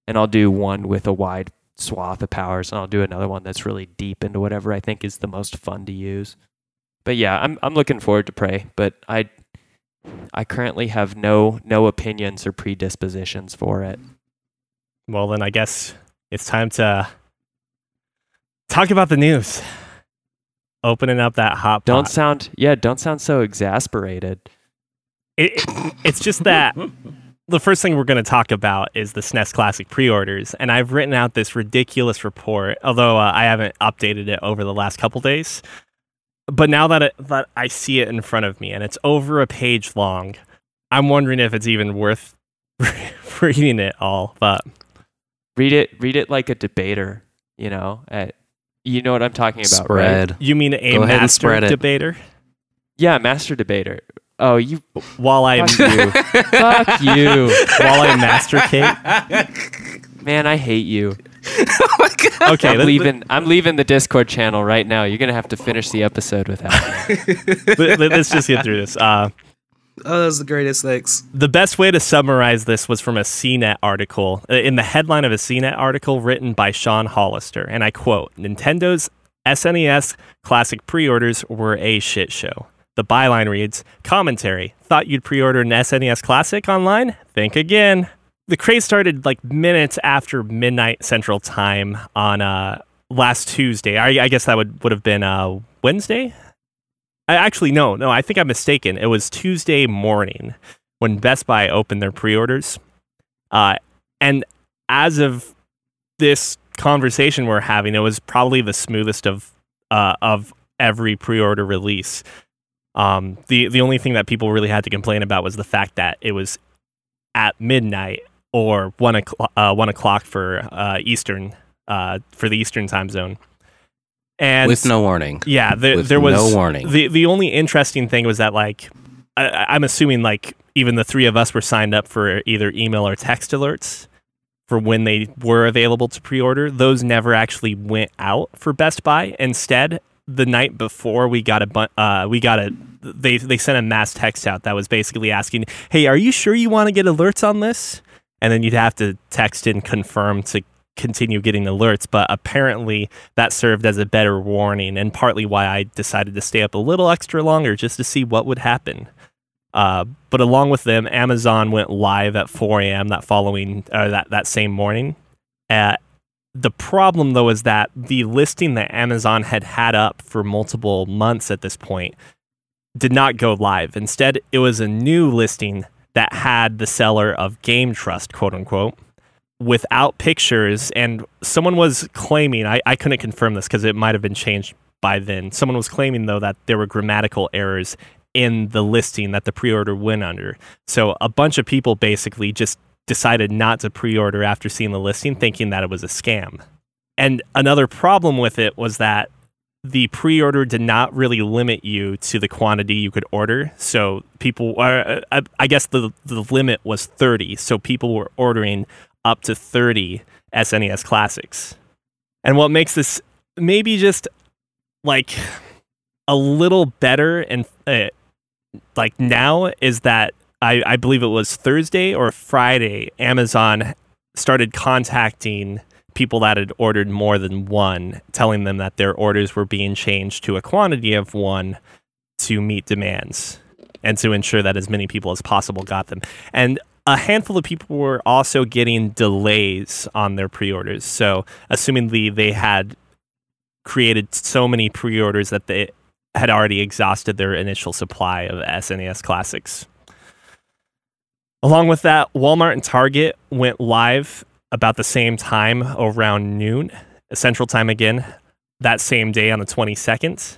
and I'll do one with a wide swath of powers, and I'll do another one that's really deep into whatever I think is the most fun to use. But yeah, I'm I'm looking forward to Prey, but I I currently have no no opinions or predispositions for it. Well, then I guess it's time to talk about the news opening up that hot. Don't sound yeah. Don't sound so exasperated. It, it, it's just that the first thing we're going to talk about is the SNES Classic pre-orders, and I've written out this ridiculous report. Although uh, I haven't updated it over the last couple days, but now that it, that I see it in front of me and it's over a page long, I'm wondering if it's even worth reading it all. But read it, read it like a debater. You know, at you know what I'm talking about, spread. right? You mean a Go master debater? Yeah, master debater. Oh, you while I am you, fuck you, while I masticate. Man, I hate you. okay, I'm leaving. I'm leaving the Discord channel right now. You're gonna have to finish the episode without me. Let's just get through this. Uh, Oh, that's the greatest. Thanks. The best way to summarize this was from a CNET article. Uh, in the headline of a CNET article written by Sean Hollister, and I quote Nintendo's SNES Classic pre orders were a shit show. The byline reads Commentary. Thought you'd pre order an SNES Classic online? Think again. The craze started like minutes after midnight Central Time on uh, last Tuesday. I, I guess that would, would have been uh, Wednesday, I actually no, no, I think I'm mistaken. It was Tuesday morning when Best Buy opened their pre-orders. Uh, and as of this conversation we're having, it was probably the smoothest of uh, of every pre-order release. Um, the the only thing that people really had to complain about was the fact that it was at midnight or one o'clock, uh, one o'clock for uh, Eastern uh, for the Eastern time zone and with no warning. Yeah, the, there was no warning. The the only interesting thing was that like I, am assuming like even the three of us were signed up for either email or text alerts for when they were available to pre-order. Those never actually went out for Best Buy. Instead, the night before we got a uh, we got a they they sent a mass text out that was basically asking, "Hey, are you sure you want to get alerts on this?" And then you'd have to text and confirm to continue getting alerts, but apparently that served as a better warning and partly why I decided to stay up a little extra longer just to see what would happen. Uh, but along with them, Amazon went live at 4 a.m. that following, uh, that, that same morning. Uh, the problem, though, is that the listing that Amazon had had up for multiple months at this point did not go live. Instead, it was a new listing that had the seller of Game Trust, quote unquote, without pictures. And someone was claiming, I, I couldn't confirm this because it might have been changed by then. Someone was claiming, though, that there were grammatical errors in the listing that the pre order went under. So a bunch of people basically just decided not to pre order after seeing the listing, thinking that it was a scam. And another problem with it was that the pre-order did not really limit you to the quantity you could order. So people, uh, I guess the the limit was thirty. So people were ordering up to 30 SNES classics. And what makes this maybe just like a little better and uh, like now is that I, I believe it was Thursday or Friday, Amazon started contacting people that had ordered more than one, telling them that their orders were being changed to a quantity of one to meet demands and to ensure that as many people as possible got them. And a handful of people were also getting delays on their pre-orders. So, assumingly they had created so many pre-orders that they had already exhausted their initial supply of SNES classics. Along with that, Walmart and Target went live about the same time around noon, Central Time again, that same day on the 22nd.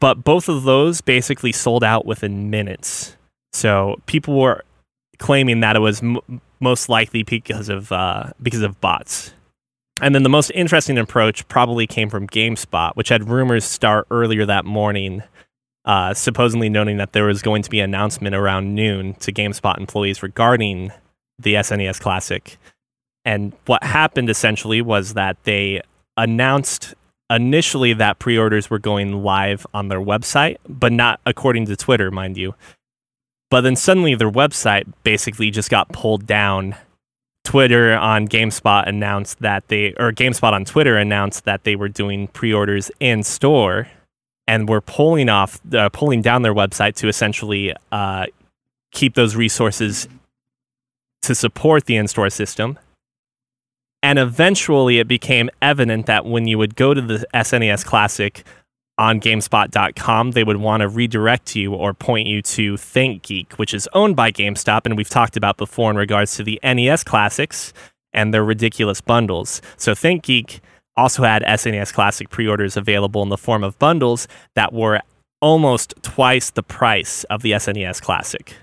But both of those basically sold out within minutes. So people were claiming that it was m- most likely because of uh, because of bots. And then the most interesting approach probably came from GameSpot, which had rumors start earlier that morning uh, supposedly noting that there was going to be an announcement around noon to GameSpot employees regarding the SNES Classic. And what happened essentially was that they announced initially that pre orders were going live on their website, but not according to Twitter, mind you. But then suddenly their website basically just got pulled down. Twitter on GameSpot announced that they, or GameSpot on Twitter announced that they were doing pre orders in store and were pulling off, uh, pulling down their website to essentially uh, keep those resources to support the in-store system. And eventually, it became evident that when you would go to the SNES Classic on GameSpot.com, they would want to redirect you or point you to ThinkGeek, which is owned by GameStop, and we've talked about before in regards to the NES classics and their ridiculous bundles. So ThinkGeek also had SNES Classic pre orders available in the form of bundles that were almost twice the price of the SNES Classic.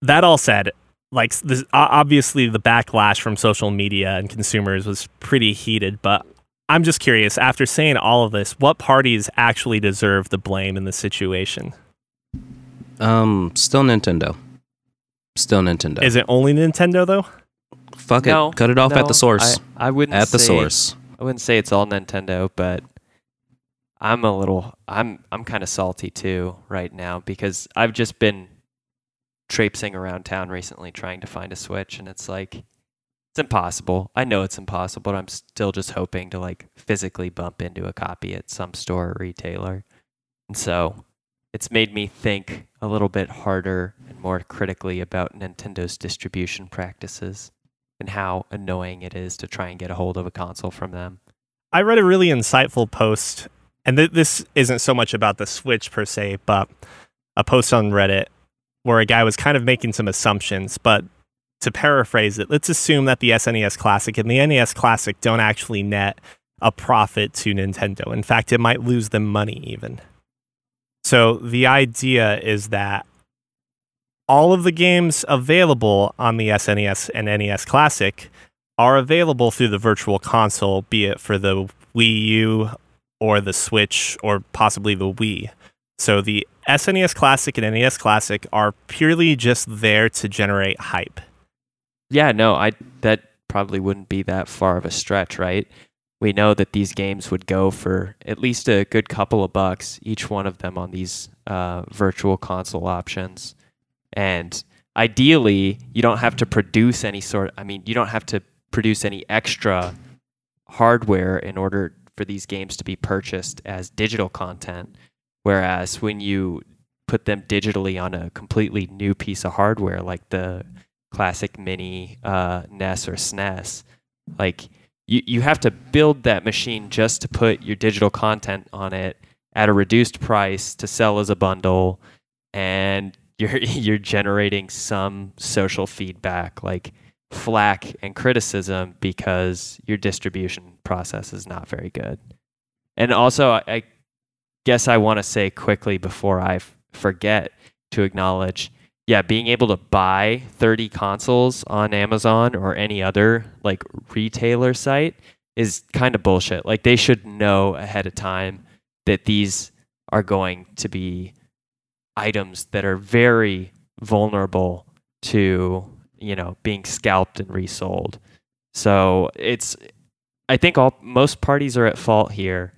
That all said, like this, obviously the backlash from social media and consumers was pretty heated, but I'm just curious after saying all of this, what parties actually deserve the blame in the situation? Um, still Nintendo. Still Nintendo. Is it only Nintendo though? Fuck No, it. Cut it off no, at the source. I, I wouldn't at the source. I wouldn't say it's all Nintendo, but I'm a little I'm I'm kind of salty too right now because I've just been traipsing around town recently trying to find a Switch and it's like it's impossible. I know it's impossible, but I'm still just hoping to like physically bump into a copy at some store or retailer. And so it's made me think a little bit harder and more critically about Nintendo's distribution practices and how annoying it is to try and get a hold of a console from them. I read a really insightful post, and th- this isn't so much about the Switch per se, but a post on Reddit where a guy was kind of making some assumptions. But to paraphrase it, let's assume that the SNES Classic and the NES Classic don't actually net a profit to Nintendo. In fact, it might lose them money even. So the idea is that all of the games available on the SNES and NES Classic are available through the virtual console, be it for the Wii U or the Switch or possibly the Wii. So the SNES Classic and NES Classic are purely just there to generate hype. Yeah, no, I that probably wouldn't be that far of a stretch, right? We know that these games would go for at least a good couple of bucks each one of them on these uh, virtual console options, and ideally, you don't have to produce any sort. I mean, you don't have to produce any extra hardware in order for these games to be purchased as digital content. Whereas when you put them digitally on a completely new piece of hardware, like the classic mini uh, NES or SNES, like you, you have to build that machine just to put your digital content on it at a reduced price to sell as a bundle, and you're you're generating some social feedback like flack and criticism because your distribution process is not very good. And also, I, I guess I want to say quickly before I f- forget to acknowledge yeah, being able to buy 30 consoles on Amazon or any other like retailer site is kind of bullshit. Like they should know ahead of time that these are going to be items that are very vulnerable to, you know, being scalped and resold. So it's I think all most parties are at fault here.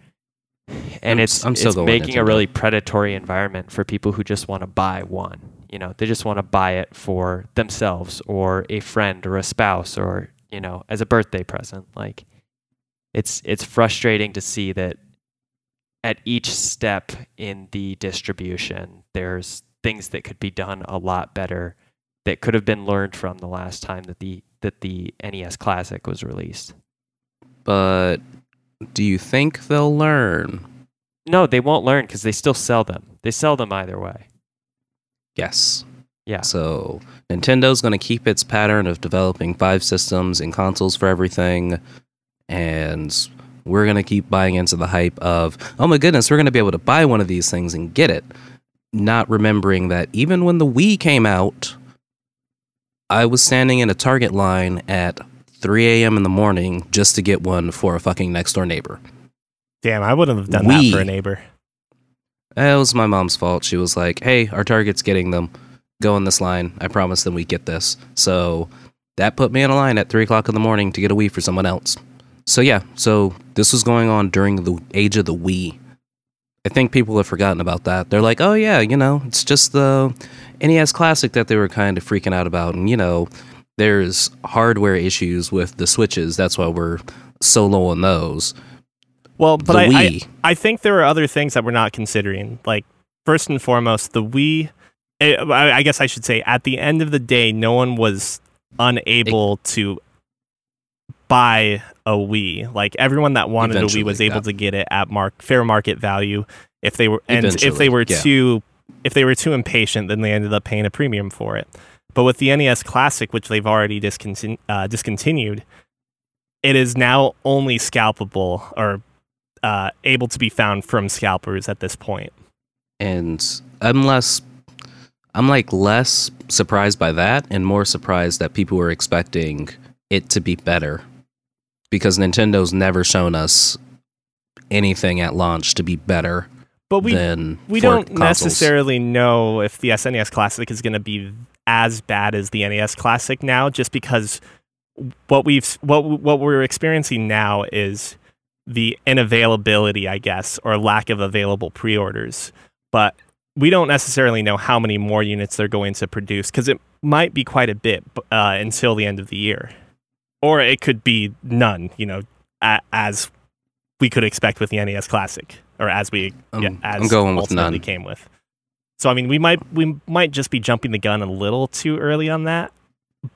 And I'm it's I'm still it's making a really predatory environment for people who just want to buy one. You know, they just want to buy it for themselves or a friend or a spouse or, you know, as a birthday present. Like it's it's frustrating to see that at each step in the distribution there's things that could be done a lot better that could have been learned from the last time that the that the NES Classic was released. But do you think they'll learn? No, they won't learn because they still sell them. They sell them either way. Yes. Yeah. So Nintendo's going to keep its pattern of developing five systems and consoles for everything, and we're going to keep buying into the hype of, oh my goodness, we're going to be able to buy one of these things and get it. Not remembering that even when the Wii came out, I was standing in a Target line at 3 a.m. in the morning just to get one for a fucking next door neighbor. Damn, I wouldn't have done We- that for a neighbor. It was my mom's fault. She was like, "Hey, our Target's getting them. Go in this line. I promise them we get this." So that put me in a line at three o'clock in the morning to get a Wii for someone else. So yeah, so this was going on during the age of the Wii. I think people have forgotten about that. They're like, "Oh yeah, you know, it's just the NES Classic that they were kind of freaking out about," and you know, there's hardware issues with the Switches. That's why we're so low on those. Well, but I, I, I think there are other things that we're not considering. Like first and foremost, the Wii. eh, I I guess I should say, at the end of the day, no one was unable to buy a Wii. Like everyone that wanted a Wii was able yeah. to get it at mark fair market value. If they were and if they were yeah. too if they were too impatient, then they ended up paying a premium for it. But with the NES Classic, which they've already discontinu- uh, discontinued, it is now only scalpable or uh, able to be found from scalpers at this point. and I'm less I'm like less surprised by that and more surprised that people were expecting it to be better because Nintendo's never shown us anything at launch to be better But we we don't consoles. necessarily know if the SNES Classic is going to be as bad as the NES Classic now, just because what we've what what we're experiencing now is the inavailability, I guess, or lack of available pre-orders. But we don't necessarily know how many more units they're going to produce because it might be quite a bit uh, until the end of the year, or it could be none. You know, a- as we could expect with the NES Classic, or as we I'm, yeah, as I'm going with none. came with. So I mean, we might we might just be jumping the gun a little too early on that,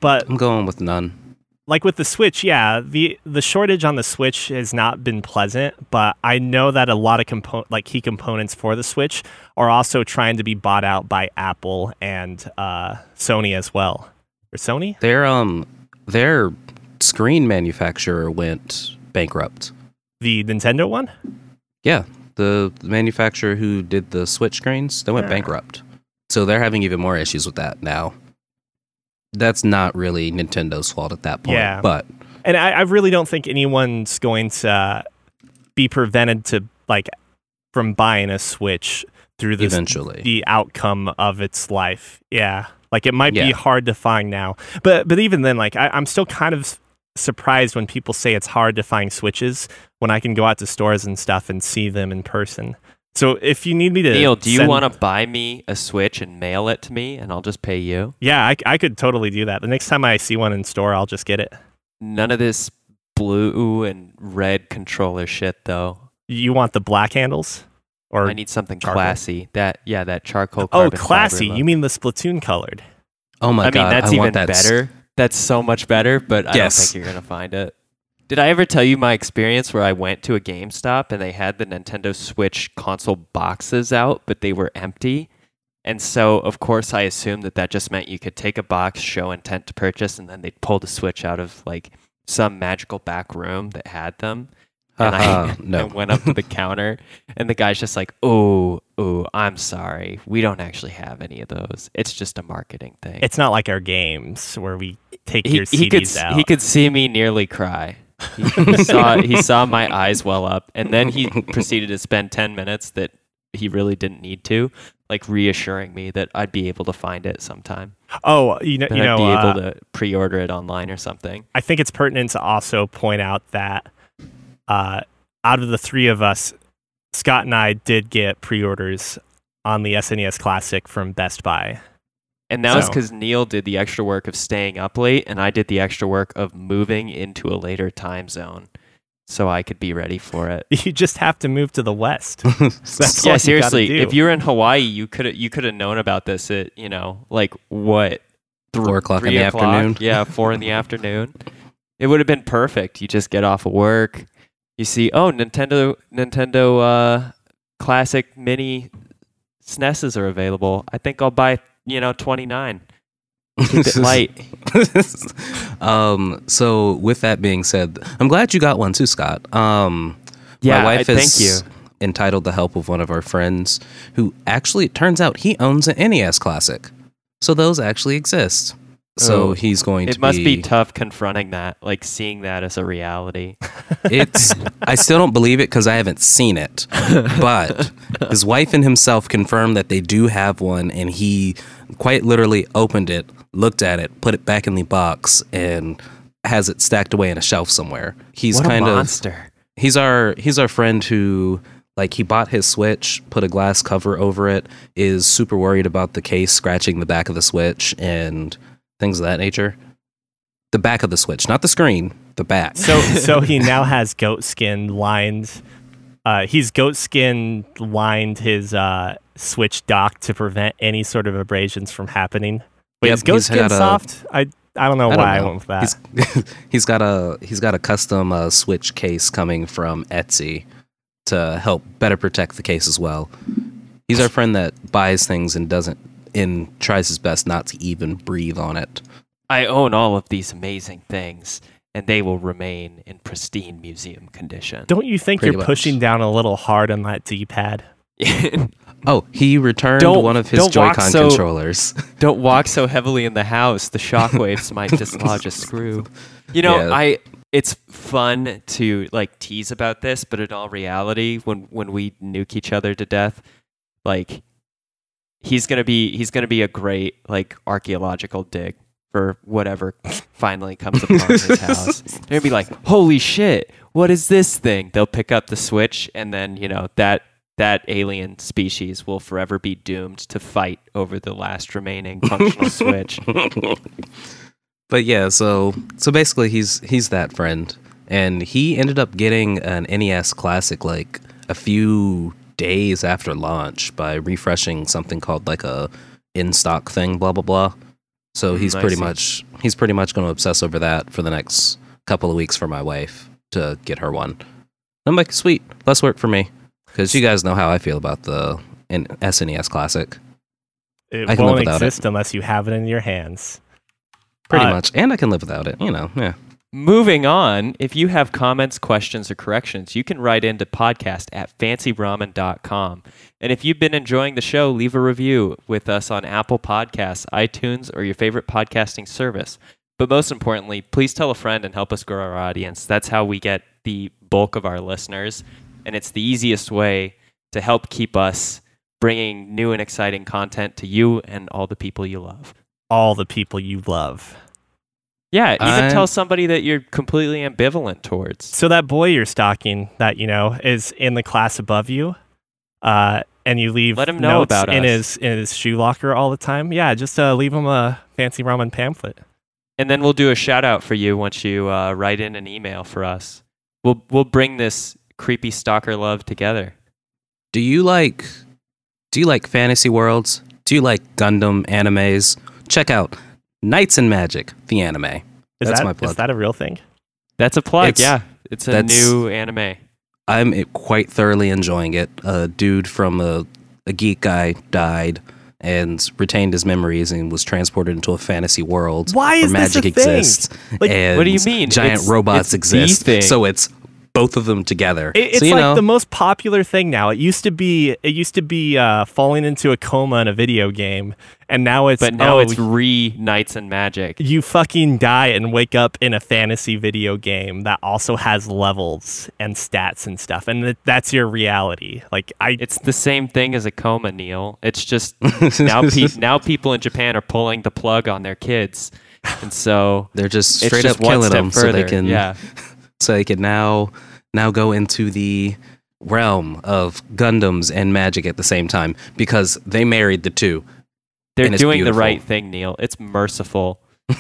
but I'm going with none. like with the Switch, yeah, the the shortage on the Switch has not been pleasant, but I know that a lot of compo- like key components for the Switch are also trying to be bought out by Apple and uh, Sony as well. Or Sony? Their um their screen manufacturer went bankrupt. The Nintendo one? Yeah, the, manufacturer who did the Switch screens, they went Yeah. bankrupt. So they're having even more issues with that now. That's not really Nintendo's fault at that point. Yeah. But And I, I really don't think anyone's going to uh, be prevented to like from buying a Switch through this eventually. the outcome of its life. Yeah. Like it might be hard to find now. But but even then, like I, I'm still kind of surprised when people say it's hard to find switches when I can go out to stores and stuff and see them in person. So if you need me to Neil, do you send- want to buy me a Switch and mail it to me, and I'll just pay you? Yeah, I, I could totally do that. The next time I see one in store, I'll just get it. None of this blue and red controller shit, though. You want the black handles? Or I need something charcoal? classy. That yeah, that charcoal. Oh, classy. You mean the Splatoon colored? oh my god. I mean, that's I even want that s- better. That's so much better, but I don't Yes. think you're gonna find it. Did I ever tell you my experience where I went to a GameStop and they had the Nintendo Switch console boxes out, but they were empty? And so, of course, I assumed that that just meant you could take a box, show intent to purchase, and then they'd pull the Switch out of like some magical back room that had them. And I, Haha, uh-huh. I no. went up to the counter, and the guy's just like, "Oh, oh, I'm sorry, we don't actually have any of those. It's just a marketing thing." It's not like our games where we take he, your CDs he could out. he could see me nearly cry. He, he saw he saw my eyes well up, and then he proceeded to spend ten minutes that he really didn't need to, like reassuring me that I'd be able to find it sometime. oh, you know, That you I'd know, be uh, able to pre-order it online or something. I think it's pertinent to also point out that uh, out of the three of us, Scott and I did get pre-orders on the SNES Classic from Best Buy. And that was because Neil did the extra work of staying up late, and I did the extra work of moving into a later time zone, so I could be ready for it. You just have to move to the West. That's all yeah, you seriously. do. If you were in Hawaii, you could you could have known about this at you know like what thr- Four o'clock in the o'clock. afternoon. Yeah, four in the afternoon. It would have been perfect. You just get off of work. You see, oh, Nintendo Nintendo uh, Classic Mini SNESs are available. I think I'll buy you know twenty nine. Keep it light. um, so with that being said, I'm glad you got one too, Scott. Um, Yeah, my wife I- is thank you. entitled the help of one of our friends who actually it turns out he owns an NES classic. So those actually exist. So Oh, he's going It to It must be be tough confronting that, like seeing that as a reality. It's I still don't believe it because I haven't seen it. But his wife and himself confirmed that they do have one, and he quite literally opened it, looked at it, put it back in the box, and has it stacked away in a shelf somewhere. He's what kind a of monster! he's our he's our friend who like he bought his switch put a glass cover over it is super worried about the case scratching the back of the switch and things of that nature the back of the switch not the screen the back So so he now has goat skin lined. Uh, he's goat skin lined his uh, switch dock to prevent any sort of abrasions from happening. Wait, Yep, is goat skin soft? I I don't know I why don't I know. went with that. he's, he's got a he's got a custom uh, switch case coming from Etsy to help better protect the case as well he's our friend that buys things and doesn't and tries his best not to even breathe on it I own all of these amazing things, and they will remain in pristine museum condition. Don't you think Pretty you're much. pushing down a little hard on that D-pad? oh he returned Don't- one of his don't walk joy-con so- controllers Don't walk so heavily in the house. The shockwaves might dislodge a screw. You know, Yeah. I. It's fun to like tease about this, but in all reality, when when we nuke each other to death, like he's gonna be he's gonna be a great like archaeological dig for whatever finally comes upon his house. They're gonna be like, "Holy shit, what is this thing?" They'll pick up the switch, and then you know that that alien species will forever be doomed to fight over the last remaining functional switch. But yeah, so so basically he's he's that friend. And he ended up getting an NES classic like a few days after launch by refreshing something called like a in stock thing, blah blah blah. So he's Mm, pretty much he's pretty much gonna obsess over that for the next couple of weeks for my wife to get her one. I'm like, sweet, less work for me. Because you guys know how I feel about the SNES classic. It I can won't without it. exist unless you have it in your hands. Pretty Uh, much. And I can live without it, you know, yeah. Moving on, if you have comments, questions, or corrections, you can write into podcast at fancyramen.com. And if you've been enjoying the show, leave a review with us on Apple Podcasts, iTunes, or your favorite podcasting service. But most importantly, please tell a friend and help us grow our audience. That's how we get the bulk of our listeners. And it's the easiest way to help keep us bringing new and exciting content to you and all the people you love. All the people you love. Yeah, even I'm- tell somebody that you're completely ambivalent towards. So that boy you're stalking, that you know is in the class above you, uh, and you leave Let him know notes about in us. his in his shoe locker all the time. Yeah, just uh, leave him a fancy ramen pamphlet. And then we'll do a shout out for you once you uh, write in an email for us. We'll we'll bring this creepy stalker love together. Do you like do you like fantasy worlds? Do you like Gundam animes? Check out Knights and Magic, the anime. Is That's that, my plug. Is that a real thing? That's a plug. It's- yeah, it's a new anime. I'm eh, quite thoroughly enjoying it. A dude from a, a geek guy died and retained his memories and was transported into a fantasy world Why where is this magic a thing? exists. Like, and what do you mean? Giant It's- robots it's the exist. thing. So it's both of them together. It, it's so, you like know, the most popular thing now. It used to be it used to be uh, falling into a coma in a video game, and now it's But now oh, it's re Knights and Magic. you fucking die and wake up in a fantasy video game that also has levels and stats and stuff, and th- that's your reality. Like I, It's the same thing as a coma, Neil. It's just now pe- now people in Japan are pulling the plug on their kids, and so they're just straight just up killing them further. so they can yeah. so they can now now go into the realm of Gundams and magic at the same time because they married the two. They're doing beautiful. the right thing, Neil. It's merciful.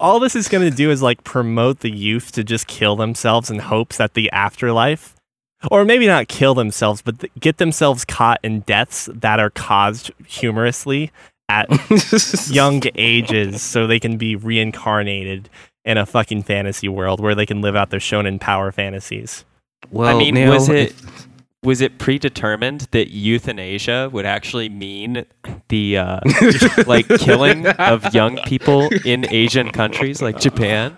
all this is going to do is like promote the youth to just kill themselves in hopes that the afterlife or maybe not kill themselves but th- get themselves caught in deaths that are caused humorously at young ages so they can be reincarnated in a fucking fantasy world where they can live out their shonen power fantasies. Well, I mean, Neil, was it if- was it predetermined that euthanasia would actually mean the uh, like killing of young people in Asian countries like Japan?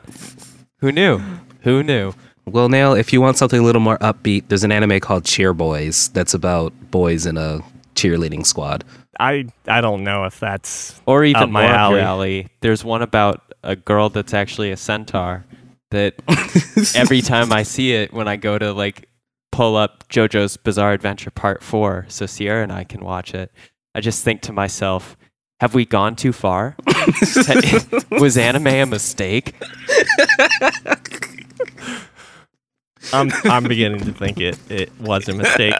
Who knew? Who knew? Well, Nail, if you want something a little more upbeat, there's an anime called Cheer Boys that's about boys in a cheerleading squad. I I don't know if that's Or even Up my more alley. alley. There's one about a girl that's actually a centaur. That every time I see it, when I go to like pull up JoJo's Bizarre Adventure Part Four, so Sierra and I can watch it, I just think to myself, have we gone too far? Was anime a mistake? I'm I'm beginning to think it it was a mistake.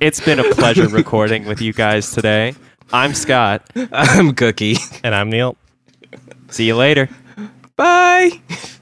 It's been a pleasure recording with you guys today. I'm Scott. I'm Cookie. And I'm Neil. See you later. Bye.